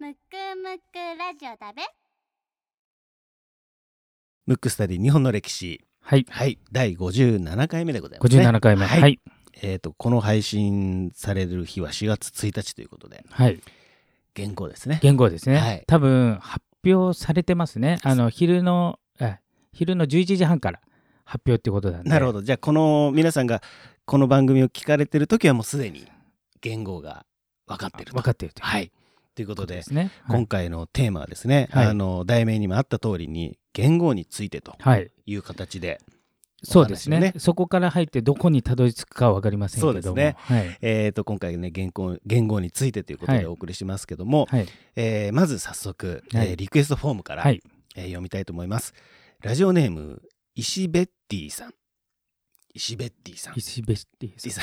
むくむくラジオだべムックスタディ日本の歴史はい。はい第57回目でございます、ね、57回目。はい、はい。えっ、とこの配信される日は4月1日ということではい。原稿ですね言語ですね。はい多分、発表されてますね。あの、昼の、え昼の11時半から発表ってことなんで。なるほどじゃあこの皆さんがこの番組を聞かれてる時はもうすでに言語が分かってると分かっているというはいということでね。はい今回のテーマはですね、はいあの題名にもあった通りに言語についてとはい。いう形で、そうですねねそこから入ってどこにたどり着くかは分かりませんけども。そうですねはい。えー、と今回ね言語言語についてということはいでお送りしますけども、はい。えーまず早速、はいえーリクエストフォームから、はい。えー読みたいと思いますラジオネーム石ベッティさん石ベッティさん。石ベスティいさ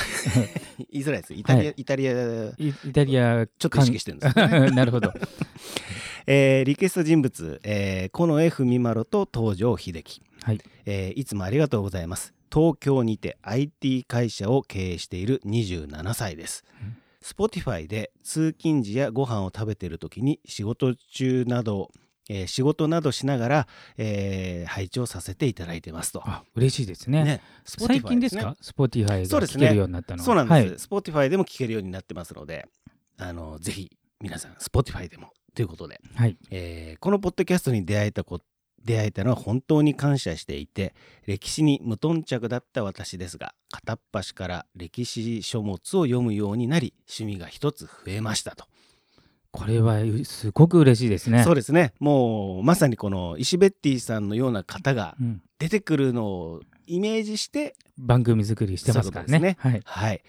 言いづらいです。イタリア、はい。イタリアイイタリアちょっと意識してるんですよね。なるほど。えーリクエスト人物、えー、近衛文丸と東條英機、はい。えーいつもありがとうございます。東京にて IT 会社を経営している27歳です、うん。Spotify で通勤時やご飯を食べている時に仕事中など、えー仕事などしながら、えー拝聴させていただいてますと。あ、嬉しいですね。ね最近ですか ?Spotify が聞けるようになったのは。そうなんはいです、Spotify でも聞けるようになってますのであのぜひ皆さん Spotify でもということではい。えーこのポッドキャストに出会えたこ出会えたのは本当に感謝していて歴史に無頓着だった私ですが片っ端から歴史書物を読むようになり趣味が一つ増えましたと、これはすごく嬉しいですね。そうですねもうまさにこの石ベッティさんのような方がうん出てくるのをイメージして番組作りしてますからね。そういうこはい。はい、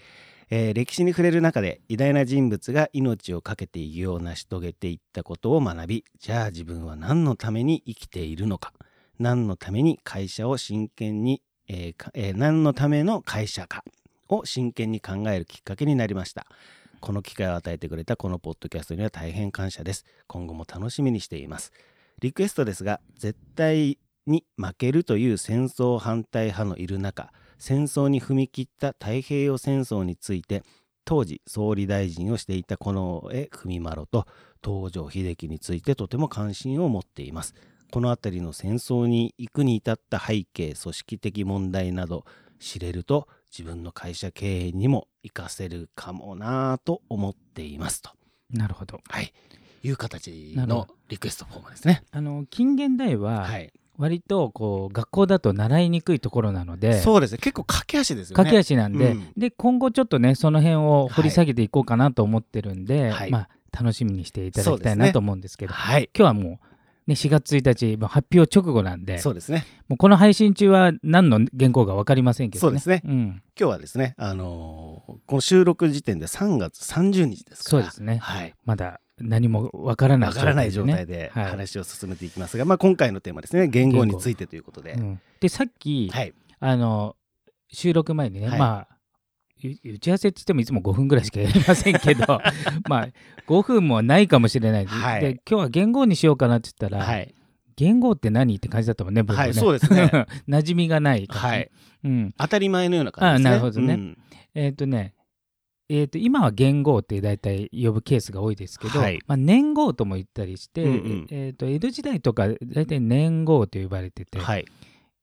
えー歴史に触れる中で偉大な人物が命を懸けて偉業を成し遂げていったことを学びじゃあ自分は何のために生きているのか何のために会社を真剣に、えーかえー何のための会社かを真剣に考えるきっかけになりましたこの機会を与えてくれたこのポッドキャストには大変感謝です。今後も楽しみにしています。リクエストですが絶対に負けるという戦争反対派のいる中戦争に踏み切った太平洋戦争について当時総理大臣をしていた近衛文麿と東條英機についてとても関心を持っています。この辺りの戦争に行くに至った背景組織的問題など知れると自分の会社経営にも活かせるかもなぁと思っていますと、なるほど。はい、いう形のリクエストフォームですね。あの近現代ははい、割とこう学校だと習いにくいところなので、そうですね。結構駆け足ですよね。駆け足なんで、うん。で今後ちょっとねその辺を掘り下げていこうかなと思ってるんで、はい。まあ楽しみにしていただきたいなと思うんですけど、はい今日はもうね4月1日発表直後なんで、そうですね。もうこの配信中は何の原稿か分かりませんけどね。そうですね。うん、今日はですね、あのーこの収録時点で3月30日ですから。そうですね。はい、まだ何も分からないわからない状態で話を進めていきますが、まあ、今回のテーマですね。言語についてということで、ね、うん。でさっき、はい、あの収録前にね、はい。まあう打ち合わせって言ってもいつも5分ぐらいしかやりませんけど まあ5分もないかもしれない、はい。で今日は言語にしようかなって言ったら、はい、言語って何って感じだったもんね僕ね、はい、そうですね。馴染みがない感じ、はい。うん、当たり前のような感じですね。あなるほどね。うんえっ、とねえー、と今は元号って大体呼ぶケースが多いですけど、はい。まあ、年号とも言ったりして、うんうん。えー、と江戸時代とか大体年号と呼ばれてて、はい。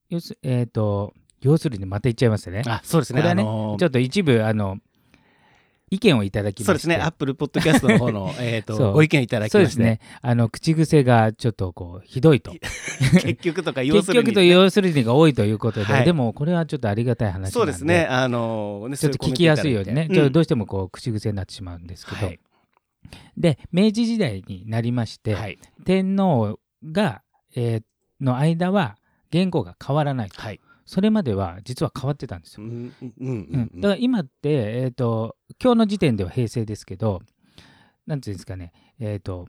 要すえー、と要するにまた言っちゃいますね。あそうですね。これはねあのーちょっと一部あの意見をいただきましてそうですね、アップルポッドキャストの方の えとご意見いただきまして、そうですね。あの口癖がちょっとこうひどいと。結局とか要結するに、局と要するにが多いということで、はい。でもこれはちょっとありがたい話なんで。そうですね、あのねちょっと聞きやすいようにね、ちょっとどううしてもこう口癖になってしまうんですけど、はい。で明治時代になりまして、はい。天皇が、えーの間は言語が変わらないと、はいそれまでは実は変わってたんですよ。だから今って、えー、と今日の時点では平成ですけどなんていうんですかね。えっ、と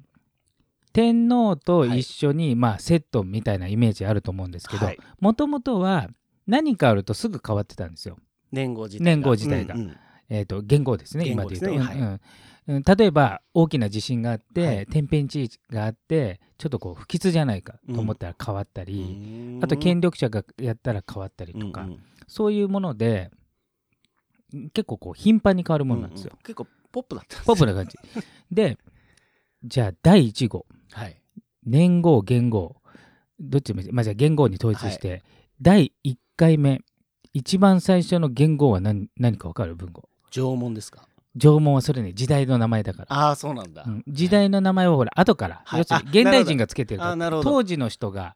天皇と一緒に、まあ、セットみたいなイメージあると思うんですけどはい。もともとは何かあるとすぐ変わってたんですよ。年号自体が。年号自体が。うんうん。えー、と元号ですね今で言うと、ですねうんうんうん例えば大きな地震があって、はい。天変地異があってちょっとこう不吉じゃないかと思ったら変わったり、うん。あと権力者がやったら変わったりとか、うんうん。そういうもので結構こう頻繁に変わるものなんですよ。うんうん。結構ポップだったポップな感じ。でじゃあ第1号。はい。年号元号。どっちもいい。まあじゃあ元号に統一して、第1回目。一番最初の元号は何何か分かる？文号。縄文ですか？縄文はそれね時代の名前だから。ああそうなんだ、うん。時代の名前をほら後から、はい。要するにあ現代人がつけてるからあなるほど。当時の人が。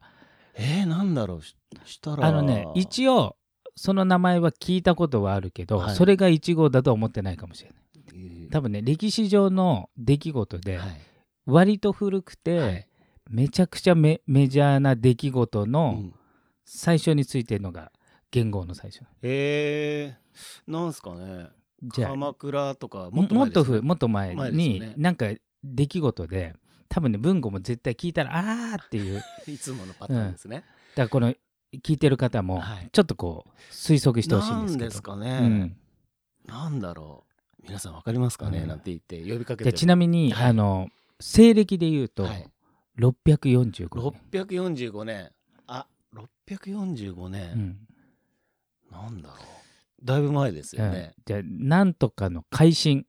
えー、なんだろう。ししたら。あのね一応その名前は聞いたことはあるけど、はい。それが1号だとは思ってないかもしれない。えー。多分ね歴史上の出来事ではい。割と古くて、はい。めちゃくちゃメメジャーな出来事うのん。最初についてるのが元号の最初。えー、なんすかねじゃあ鎌倉とかももっとふふもっと前によね。なんか出来事で多分ね文語も絶対聞いたらあーっていう。だ かいつものパターンですね、らこの聞いてる方もはい。ちょっとこう推測してほしいんですけど。なんですかうね、ん、なんだろう。皆さんわかりますかね、うん。なんて言って呼びかけてでちなみに、はい。あの西暦で言うと、はい。645年、645年。あ645う年、ん。なんだろうだいぶ前ですよね、うん。じゃあなんとかの改新。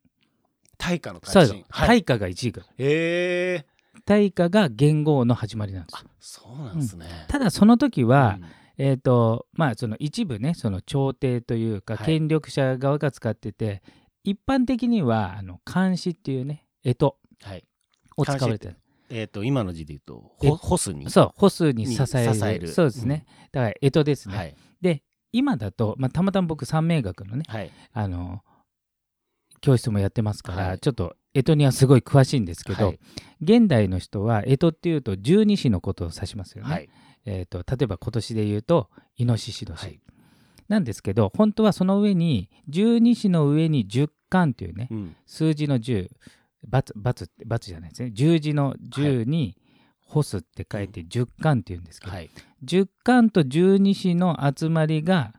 大化のそうよ改新はい。大化が1位か。へえ大化が元号の始まりなんです。そうなんですね、ただその時は、うん。えっ、とまあその一部ねその朝廷というかはい。権力者側が使ってて、一般的にはあの漢詩っていうね干支はい。を使われてる。えっ、と今の字で言うとえほ干すにそう歩数に支える。そうですね、だから干支ですね、はい。で今だと、まあ、たまたま僕三名学のねはい。あの教室もやってますから、はい。ちょっと干支にはすごい詳しいんですけど、はい。現代の人は干支っていうと十二支のことを指しますよね、はい。えー、と例えば今年で言うとイノシシ年、はい。なんですけど本当はその上に十二支の上に十巻っていうねうん。数字の10バツバツってバツじゃないですね。十字の10に干すって書いて十巻っていうんですけど、はい。十巻と十二支の集まりが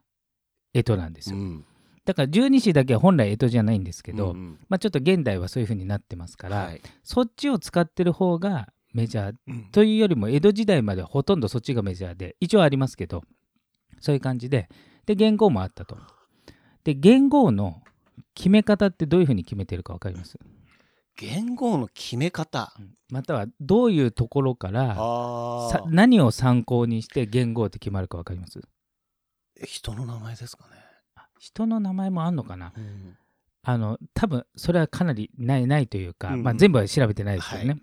干支なんですよ、うん。だから十二支だけは本来干支じゃないんですけど、うんうん。まあ、ちょっと現代はそういう風になってますから、はい。そっちを使ってる方がメジャーうん。というよりも江戸時代まではほとんどそっちがメジャーで一応ありますけどそういう感じでで元号もあったと。で元号の決め方ってどういうふうに決めてるか分かります？言語の決め方。またはどういうところから何を参考にして元号って決まるか分かります？人の名前ですかね、あ人の名前もあんのかな？うん。あの多分それはかなりないないというか、うんうん。まあ、全部は調べてないですけどね、はい。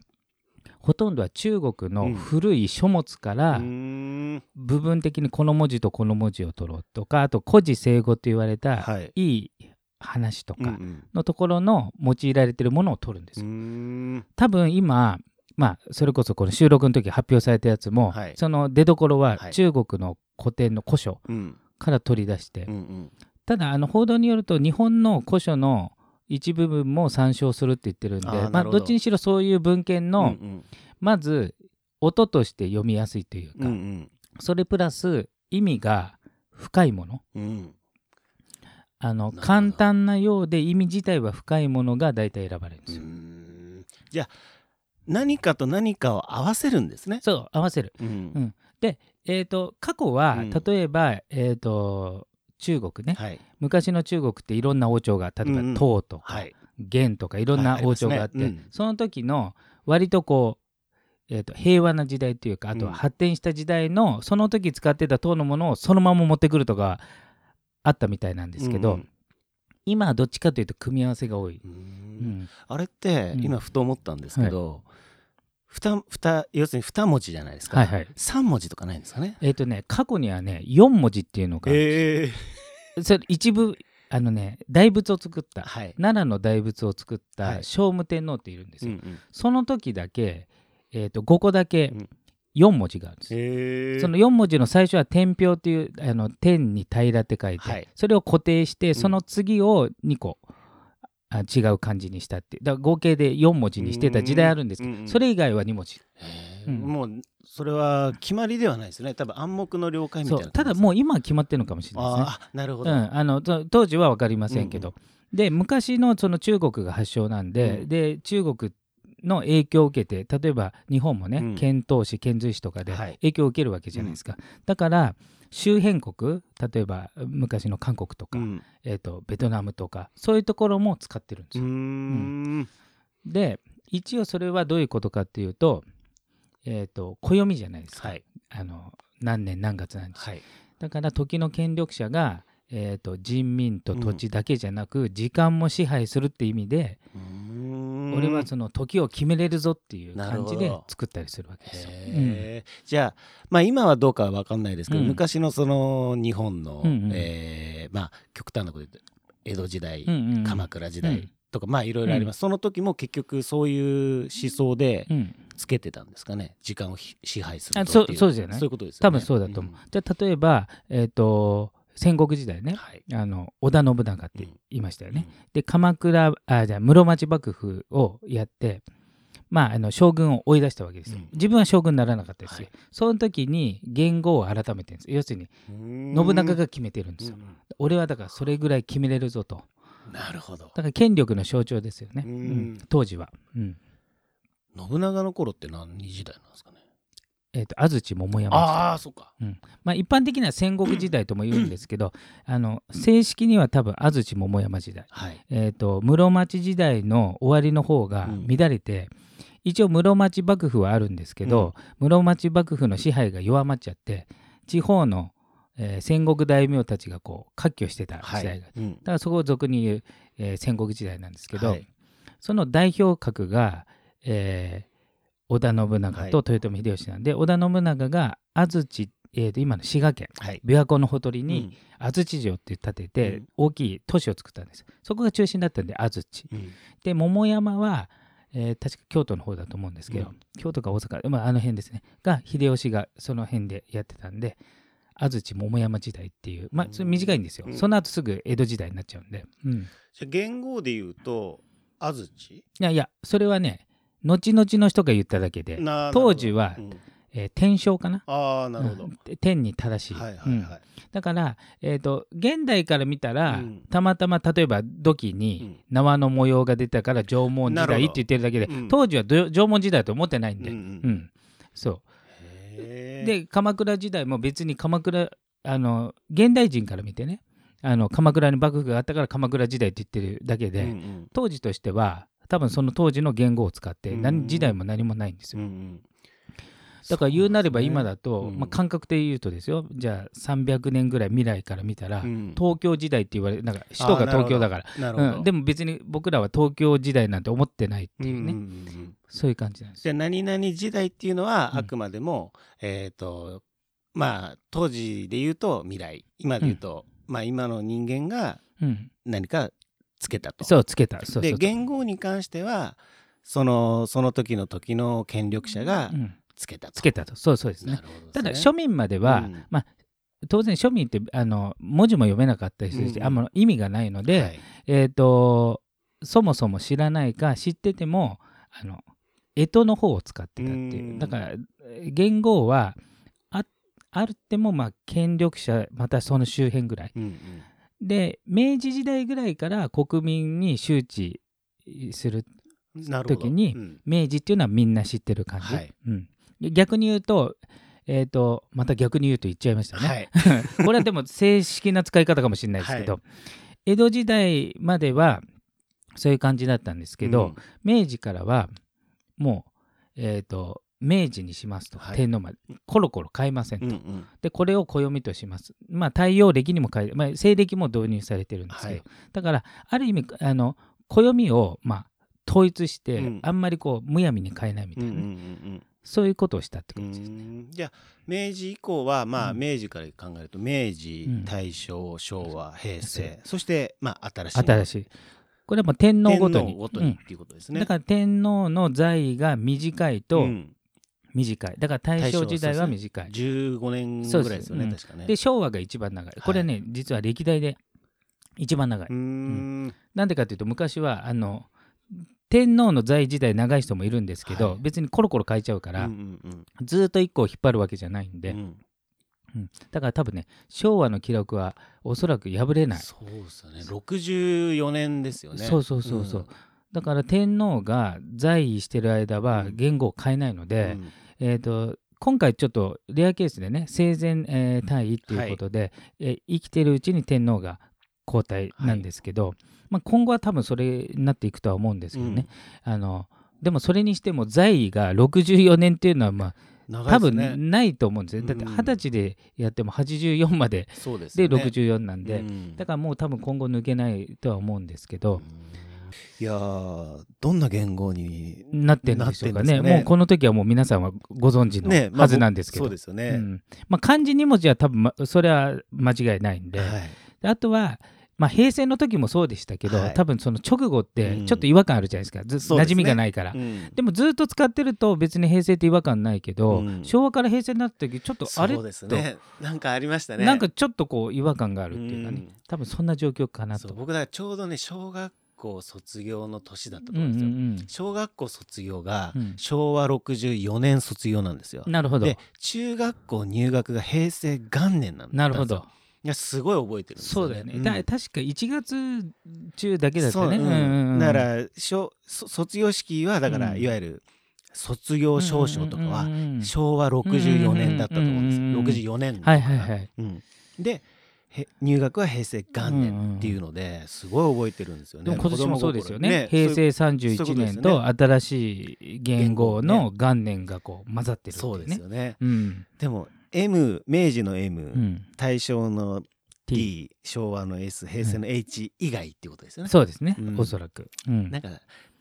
ほとんどは中国の古い書物から、部分的にこの文字とこの文字を取ろうとかあと古事成語と言われた、はい。いい話とかのところの用いられてるものを取るんですよ。ん。多分今まあそれこそこの収録の時発表されたやつも、はい。その出どころははい。中国の古典の古書うん。から取り出して、うんうん。ただあの報道によると日本の古書の一部分も参照するって言ってるんでまあ、ど。どっちにしろそういう文献の、うんうん。まず音として読みやすいというか、うんうん。それプラス意味が深いもの。うんあの簡単なようで意味自体は深いものが大体選ばれるんでうすよ。ん。じゃあ何かと何かを合わせるんですね。そう合わせる。うん。うん。えー、と過去は、うん。例えば、えー、と中国ね、はい。昔の中国っていろんな王朝が例えばうんうん。唐とか、はい。元とかいろんなはい王朝があって、ありますねうん。その時の割とこう、えー、と平和な時代というかあとはうん。発展した時代の、その時使ってた唐のものをそのまま持ってくるとかあったみたいなんですけど、うん今はどっちかというと組み合わせが多い、うーん。うん。あれってうん。今ふと思ったんですけど、ふたふた要するに2文字じゃないですか、はいはい。3文字とかないんですかね？えっ、とね過去にはね4文字っていうのが、ええそれ一部あのね大仏を作った。はい、奈良の大仏を作っはい。た聖武天皇っているんですよ、うんうん。その時だけ、えー、と5個だけうん4文字があるんです、ええその4文字の最初は天平っていうあの天に平らって書いて、はい。それを固定してん。その次を2個あ違う漢字にしたってだから合計で4文字にしてた時代あるんですけど、うんうん。それ以外は2文字。うん。もうそれは決まりではないですね。多分暗黙の了解みたいなただもう今は決まってるのかもしれないですね。ああなるほど、うん、あのと当時は分かりませんけど、で昔のその中国が発祥なんで,、うん。で中国の影響を受けて例えば日本もね、うん。遣唐使遣隋使とかではい。影響を受けるわけじゃないですか、だから周辺国例えば昔の韓国とか、うん。えー、とベトナムとかそういうところも使ってるんですよ。ん。で一応それはどういうことかっていうと,、えー、と暦じゃないですか、はい。あの何年何月何日、はい。だから時の権力者が、えー、と人民と土地だけじゃなく、時間も支配するって意味で、うーん俺はその時を決めれるぞっていう感じで作ったりするわけですよ。へえじゃあまあ今はどうかは分かんないですけど、うん。昔のその日本の、うんうん。えーまあ極端なこと言って江戸時代、うんうんうん。鎌倉時代うん。とか、まあいろいろあります、その時も結局そういう思想でうん。つけてたんですかね。時間をひ支配するっていう。そうそうじゃないそういうことですよね。多分そうだと思う。じゃあ例えば、えー、と戦国時代ね、うんはい。あの織田信長ってうん。言いましたよね。で鎌倉あじゃあ室町幕府をやって、まあ、あの将軍を追い出したわけですよ。うん。自分は将軍にならなかったですよ。はい。その時に元号を改めてるんです要するにうん。信長が決めてるんですよ。うん俺はだからそれぐらい決めれるぞと。なるほど。だから権力の象徴ですよね、うん。うん。当時は。うん。信長の頃って何時代なんですかね？えー、と安土桃山時代ああそうか。まあ、一般的には戦国時代とも言うんですけどあの正式には多分安土桃山時代、はい。えー、と室町時代の終わりの方がうん。乱れて、一応室町幕府はあるんですけど、室町幕府の支配が弱まっちゃって地方の、えー戦国大名たちがこう割拠してた時は代が、い、うん。だからそこを俗に言う、えー戦国時代なんですけど、はい。その代表格が、えー織田信長はい。と豊臣秀吉なんで、織田信長が安土、えーと今の滋賀県はい。琵琶湖のほとりにうん。安土城って建てて、うん。大きい都市を作ったんです。そこが中心だったんで安土。うん。で桃山は、えー確か京都の方だと思うんですけど、うん。京都か大阪、まあ、あの辺ですね。が秀吉がその辺でやってたんで安土桃山時代っていうまあそれ短いんですよ、うん。その後すぐ江戸時代になっちゃうんで、うん、いじゃあ元号で言うと安土？やいやそれはね後々の人が言っただけで、な当時はうん。えー天正かな？ああなるほど、うん。天に正しい、はいはいうんはい、だから、えー、と現代から見たら、うん。たまたま例えば土器うにん。縄の模様が出たから縄文時代って言ってるだけで、うん。当時はど縄文時代と思ってないんで、ううんん。そう。で鎌倉時代も別に鎌倉あの現代人から見てねあの鎌倉に幕府があったから鎌倉時代って言ってるだけで、うんうん。当時としては多分その当時の言語を使ってうん。何時代も何もないんですよ、だから言うなれば今だと、まあ、感覚で言うとですよ。じゃあ300年ぐらい未来から見たら、うん。東京時代って言われなんか首都が東京だから。うん、でも別に僕らは東京時代なんて思ってないっていうね、そういう感じなんですじゃあ何々時代っていうのはうん。あくまでも、えっ、とまあ当時で言うと未来。今で言うと、まあ今の人間がうん、何かつけたと。そうつけた。そうそうでそう。言語に関してはそのその時の時の権力者がうん、つけたと。つけたと。そうそうですね。なるほどですね。ただ庶民までは、うん。まあ当然庶民ってあの文字も読めなかったりするし、うん。あんま意味がないので、はい。えっ、とそもそも知らないか知っててもあの干支の方を使ってたっていう。うん。だからえー元号はあってもまあ権力者またその周辺ぐらい。うんうんで明治時代ぐらいから国民に周知する時にうん。明治っていうのはみんな知ってる感じ、はい。うん、で逆に言うと,、えー、とまた逆に言うと言っちゃいましたね、はい。これはでも正式な使い方かもしれないですけど、は江戸時代まではそういう感じだったんですけど、明治からはもう、えー、と明治にしますと、はい。天皇まで。コロコロ変えませんと、うんうん。でこれを暦とします。まあ太陽暦にも変え、まあ、西暦も導入されてるんですけど、はい。だからある意味あの暦をまあ統一して、うん。あんまりこうむやみに変えないみたいな、うんうんうんそういうことをしたってうことですね。ん。じゃあ明治以降はまあうん。明治から考えると明治、うん。大正昭和平成平そしてまあ新しい。新しい。これはもう天皇ごとに。天皇ごとにっていうことですね。うん。だから天皇の在位が短いとうん短い。だから大正時代は短い、15年ぐらいですよねそう確かね。で昭和が一番長い。これね、実は歴代で一番長い、うーん。なんでかっていうと昔はあの天皇の在位時代長い人もいるんですけど、はい。別にコロコロ変えちゃうから、うんうんずーっと一個を引っ張るわけじゃないんで、うん。うん。うんだから多分ね昭和の記録はおそらく破れない。そうですよね。64年ですよね。そうそうそうそうだから天皇が在位してる間はうん。言語を変えないのうん。で、えー、と今回ちょっとレアケースでね生前、えー退位っていうことで、えー生きてるうちに天皇が交代なんですけど、まあ、今後は多分それになっていくとは思うんですけどね、あのでもそれにしても在位が64年っていうのはまあうん多分ないと思うんですよ、だってうん二十歳でやっても84まででそうですよね。64なんで、うん。だからもう多分今後抜けないとは思うんですけど、いやーどんな言語になってるんでしょうかね。ねもうこの時はもう皆さんはご存知のはずなんですけど、そうですよね。うん。まあ、漢字2文字は多分、ま、それは間違いないんで,、はい。であとは、まあ、平成の時もそうでしたけど、はい。多分その直後ってうん。ちょっと違和感あるじゃないですか、うですね。馴染みがないから。うん。でもずっと使ってると別に平成って違和感ないけど、うん。昭和から平成になった時ちょっとあれ？そうですね。なんかありましたね。なんかちょっとこう違和感があるっていうかね、うん。多分そんな状況かなと。僕だからちょうどね小学校卒業の年だったとうんう思うんですよ。ん。小学校卒業がうん。昭和64年卒業なんですよ。う。ん、なるほど。で中学校入学が平成元年なんです。よなるほど。いやすごい覚えてるんですよ、そうだよね、ん。だ確か1月中だけだったね。そううん。うんうんうん。だから小そ卒業式はだから、うん。いわゆる卒業証書とかはうんうんうん昭和64年だったと思うんです。よ、うんうんうん64年はいはいはい。うん、でへ入学は平成元年っていうのですごい覚えてるんですよね。でも今年もそうですよね。子供心平成そういう31ことです年と新しい元号の元年がこう混ざってるってそいううね。ですよね。うん。でも M 明治の M、うん。大正の T。昭和の S 平成の H 以外っていうことですよね。そうですねう。んおそらく。うんなんか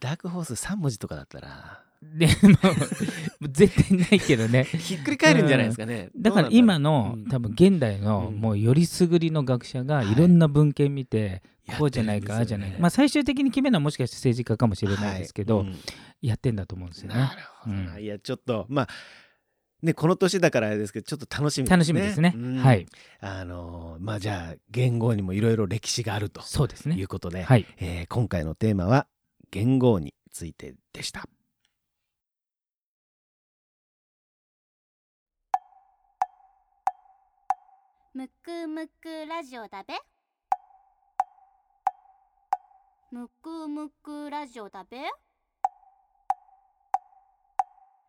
ダークホース3文字とかだったらでも絶対ないけどね。ひっくり返るんじゃないですかね。だから今のうん多分現代のうんもうよりすぐりの学者がはいいろんな文献見てやってるんですよねこうじゃないかああじゃないかまあ最終的に決めるのはもしかして政治家かもしれないですけどはいうんやってんだと思うんですよねな。るほどな、うんいやちょっとまあねこの年だからあれですけどちょっと楽しみですね。楽しみですね。うんはい。あのーまあじゃあ言語にもいろいろ歴史があるとそうですね。いうことで、はい。えー今回のテーマは言語についてでした。むくむくラジオだべ。むくむくラジオだべ。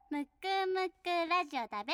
むくむくラジオだべ。